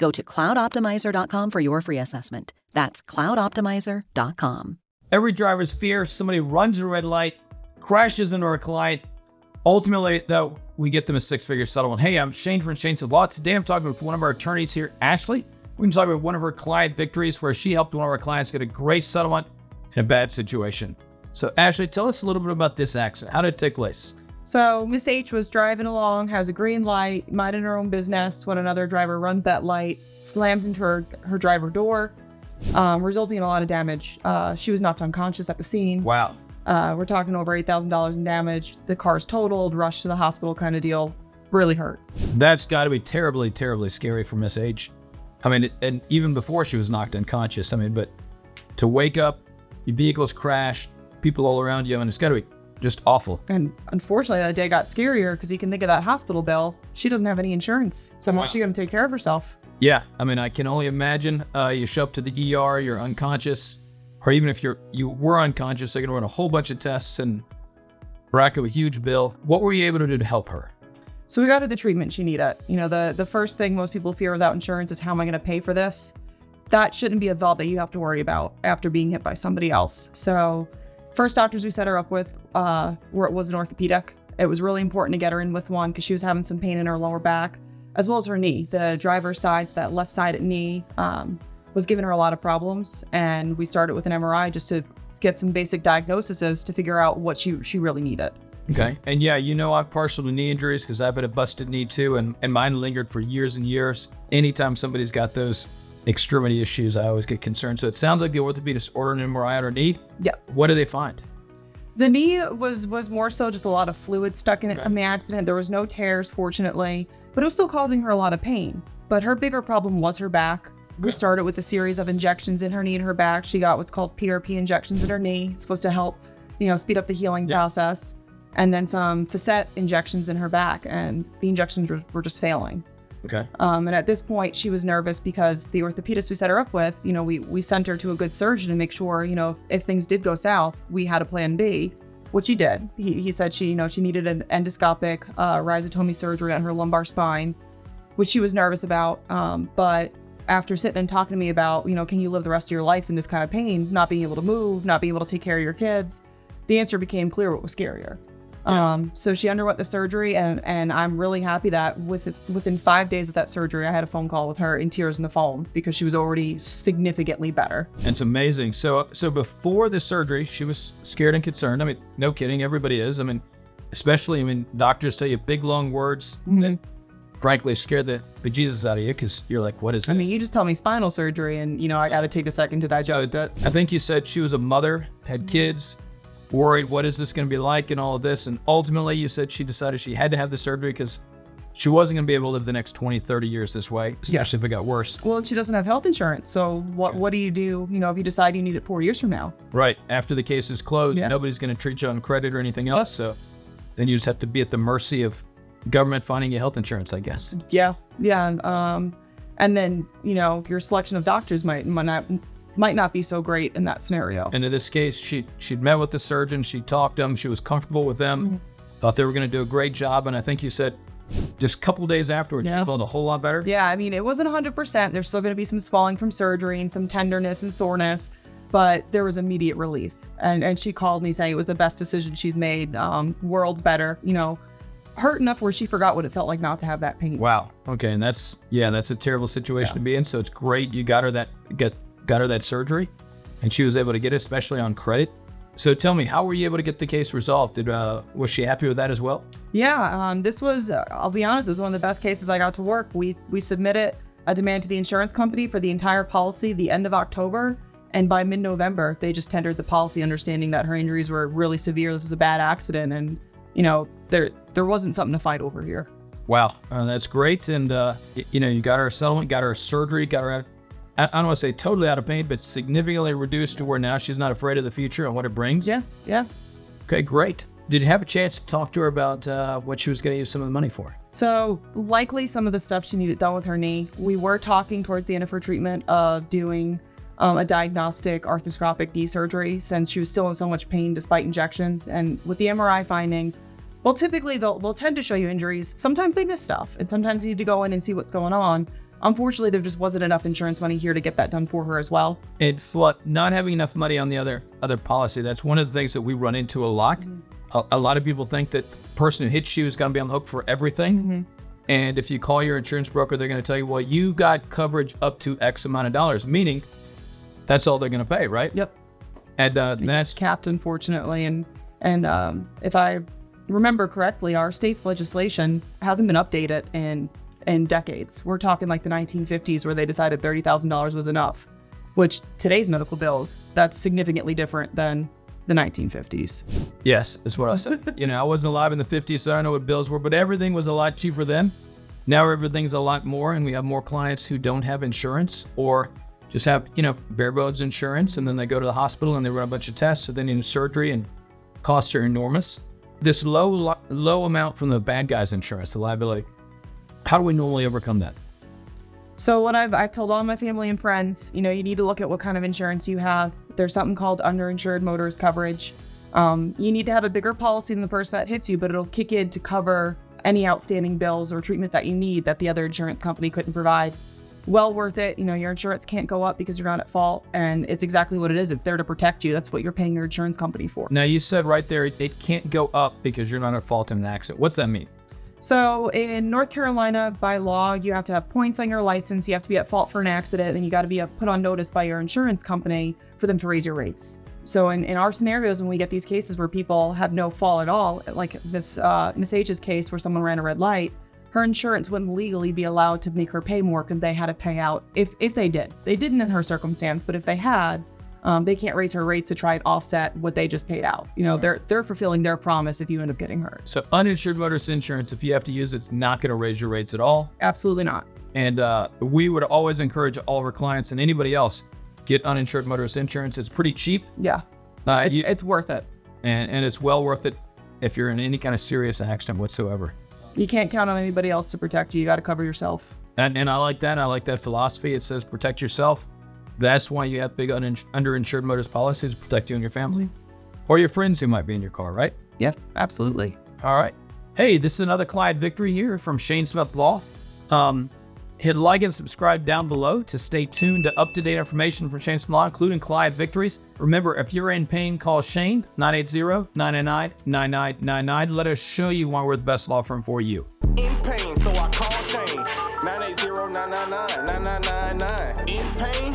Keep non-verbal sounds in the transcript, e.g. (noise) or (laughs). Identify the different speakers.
Speaker 1: Go to cloudoptimizer.com for your free assessment. That's cloudoptimizer.com.
Speaker 2: Every driver's fear somebody runs a red light, crashes into our client. Ultimately, though, we get them a six figure settlement. Hey, I'm Shane from Shane's Law. Today I'm talking with one of our attorneys here, Ashley. We can talk about one of her client victories where she helped one of our clients get a great settlement in a bad situation. So, Ashley, tell us a little bit about this accident. How did it take place?
Speaker 3: So Miss H was driving along, has a green light, minding her own business when another driver runs that light, slams into her, her driver door, um, resulting in a lot of damage. Uh, she was knocked unconscious at the scene.
Speaker 2: Wow.
Speaker 3: Uh, we're talking over $8,000 in damage. The car's totaled, rushed to the hospital kind of deal. Really hurt.
Speaker 2: That's got to be terribly, terribly scary for Miss H. I mean, and even before she was knocked unconscious, I mean, but to wake up, your vehicle's crashed, people all around you, and it's got to be just awful.
Speaker 3: And unfortunately, that day got scarier because you can think of that hospital bill. She doesn't have any insurance. So, how's she going to take care of herself?
Speaker 2: Yeah, I mean, I can only imagine. Uh, you show up to the ER, you're unconscious, or even if you're you were unconscious, they're going to run a whole bunch of tests and rack up a huge bill. What were you able to do to help her?
Speaker 3: So we got her the treatment she needed. You know, the the first thing most people fear without insurance is how am I going to pay for this? That shouldn't be a thought that you have to worry about after being hit by somebody else. So, first doctors we set her up with uh, were it was an orthopedic. It was really important to get her in with one because she was having some pain in her lower back, as well as her knee. The driver's side, so that left sided knee, um, was giving her a lot of problems, and we started with an MRI just to get some basic diagnoses to figure out what she she really needed.
Speaker 2: Okay. And yeah, you know, I'm partial to knee injuries because I've had a busted knee too, and, and mine lingered for years and years. Anytime somebody's got those extremity issues, I always get concerned. So it sounds like the orthopedist ordered an MRI on her knee.
Speaker 3: Yeah.
Speaker 2: What do they find?
Speaker 3: The knee was was more so just a lot of fluid stuck in it from the accident. There was no tears, fortunately, but it was still causing her a lot of pain. But her bigger problem was her back. We started with a series of injections in her knee and her back. She got what's called PRP injections in her knee. It's supposed to help, you know, speed up the healing process. And then some facet injections in her back, and the injections were, were just failing.
Speaker 2: Okay.
Speaker 3: Um, and at this point, she was nervous because the orthopedist we set her up with, you know, we we sent her to a good surgeon to make sure, you know, if, if things did go south, we had a plan B, which he did. He, he said she, you know, she needed an endoscopic uh, rhizotomy surgery on her lumbar spine, which she was nervous about. Um, but after sitting and talking to me about, you know, can you live the rest of your life in this kind of pain, not being able to move, not being able to take care of your kids, the answer became clear what was scarier. Um, so she underwent the surgery, and and I'm really happy that with within five days of that surgery, I had a phone call with her in tears in the phone because she was already significantly better.
Speaker 2: It's amazing. So so before the surgery, she was scared and concerned. I mean, no kidding, everybody is. I mean, especially I mean, doctors tell you big long words and frankly scare the bejesus out of you because you're like, what is this?
Speaker 3: I mean, you just tell me spinal surgery, and you know I got to take a second to digest it.
Speaker 2: I think you said she was a mother, had kids, worried what is this going to be like and all of this. And ultimately, you said she decided she had to have the surgery because she wasn't going to be able to live the next 20, 30 years this way, especially if it got worse.
Speaker 3: Well, she doesn't have health insurance, so what what do you do? You know, if you decide you need it four years from now?
Speaker 2: Right. After the case is closed,
Speaker 3: Yeah.
Speaker 2: nobody's going to treat you on credit or anything else. So then you just have to be at the mercy of government finding you health insurance, I guess.
Speaker 3: Yeah, yeah. Um, and then you know your selection of doctors might might not might not be so great in that scenario.
Speaker 2: And in this case, she she'd met with the surgeon, she talked to them, she was comfortable with them,
Speaker 3: Mm-hmm.
Speaker 2: thought they were going to do a great job, and I think you said just a couple days afterwards,
Speaker 3: Yeah.
Speaker 2: she felt a whole lot better.
Speaker 3: Yeah, I mean, it wasn't 100%. There's still going to be some swelling from surgery and some tenderness and soreness, but there was immediate relief. And and she called me saying it was the best decision she's made. Um, world's better, you know, hurt enough where she forgot what it felt like not to have that pain.
Speaker 2: Wow. Okay, and that's yeah, that's a terrible situation to be in. So it's great you got her that get got her that surgery, and she was able to get it, especially on credit. So tell me, how were you able to get the case resolved? Did uh, was she happy with that as well?
Speaker 3: Yeah, um, this was, uh, I'll be honest, it was one of the best cases I got to work. We we submitted a demand to the insurance company for the entire policy the end of October, and by mid-November, they just tendered the policy, understanding that her injuries were really severe. This was a bad accident, and you know there there wasn't something to fight over here.
Speaker 2: Wow, uh, that's great. And uh, you know, you got her a settlement, got her a surgery, got her out. I, don't want to say totally out of pain, but significantly reduced to where now she's not afraid of the future and what it brings.
Speaker 3: Yeah, yeah.
Speaker 2: Okay, great. Did you have a chance to talk to her about uh, what she was going to use some of the money for?
Speaker 3: So likely some of the stuff she needed done with her knee. We were talking towards the end of her treatment of doing um, a diagnostic arthroscopic knee surgery since she was still in so much pain despite injections. And with the MRI findings, well, typically they'll, they'll tend to show you injuries. Sometimes they miss stuff, and sometimes you need to go in and see what's going on. Unfortunately, there just wasn't enough insurance money here to get that done for her as well.
Speaker 2: And for not having enough money on the other other policy, that's one of the things that we run into a lot. A, a lot of people think that person who hits you is going to be on the hook for everything. And if you call your insurance broker, they're going to tell you, well, you got coverage up to X amount of dollars, meaning that's all they're going to pay, right?
Speaker 3: Yep.
Speaker 2: And uh, that's
Speaker 3: capped, unfortunately. And and um, if I remember correctly, our state legislation hasn't been updated in in decades. We're talking like the 1950s, where they decided thirty thousand dollars was enough. Which today's medical bills, that's significantly different than the 1950s.
Speaker 2: Yes, is what I said. (laughs) you know, I wasn't alive in the 50s, so I don't know what bills were, but everything was a lot cheaper then. Now everything's a lot more, and we have more clients who don't have insurance or just have, you know, bare bones insurance, and then they go to the hospital and they run a bunch of tests, so they need surgery, and costs are enormous. This low low amount from the bad guys insurance, the liability. How do we normally overcome that?
Speaker 3: So what I've I've told all my family and friends, you know, you need to look at what kind of insurance you have. There's something called underinsured motorist coverage. Um, you need to have a bigger policy than the person that hits you, but it'll kick in to cover any outstanding bills or treatment that you need that the other insurance company couldn't provide. Well worth it. You know, your insurance can't go up because you're not at fault, and it's exactly what it is. It's there to protect you. That's what you're paying your insurance company for.
Speaker 2: Now you said right there it, it can't go up because you're not at fault in an accident. What's that mean?
Speaker 3: So in North Carolina, by law, you have to have points on your license. You have to be at fault for an accident, and you got to be uh, put on notice by your insurance company for them to raise your rates. So in, in our scenarios, when we get these cases where people have no fault at all, like Miss uh, Miss H's case where someone ran a red light, her insurance wouldn't legally be allowed to make her pay more because they had to pay out if if they did. They didn't in her circumstance, but if they had, um, they can't raise her rates to try and offset what they just paid out. You know, they're they're fulfilling their promise if you end up getting hurt.
Speaker 2: So uninsured motorist insurance, if you have to use it, it's not going to raise your rates at all.
Speaker 3: Absolutely not.
Speaker 2: And uh, we would always encourage all of our clients and anybody else get uninsured motorist insurance. It's pretty cheap,
Speaker 3: Yeah.
Speaker 2: uh,
Speaker 3: It-
Speaker 2: you-
Speaker 3: it's worth it.
Speaker 2: and and it's well worth it if you're in any kind of serious accident whatsoever.
Speaker 3: You can't count on anybody else to protect you. You got to cover yourself.
Speaker 2: And and I like that. I like that philosophy. It says protect yourself. That's why you have big unin- underinsured motorist policies to protect you and your family, or your friends who might be in your car, right?
Speaker 3: Yeah, absolutely.
Speaker 2: All right. Hey, this is another client victory here from Shane Smith Law. Um, hit like and subscribe down below to stay tuned to up to date information from Shane Smith Law, including client victories. Remember, if you're in pain, call Shane 980 999 9999. Let us show you why we're the best law firm for you.
Speaker 4: In pain, so I call Shane. 980-999-9999. In pain,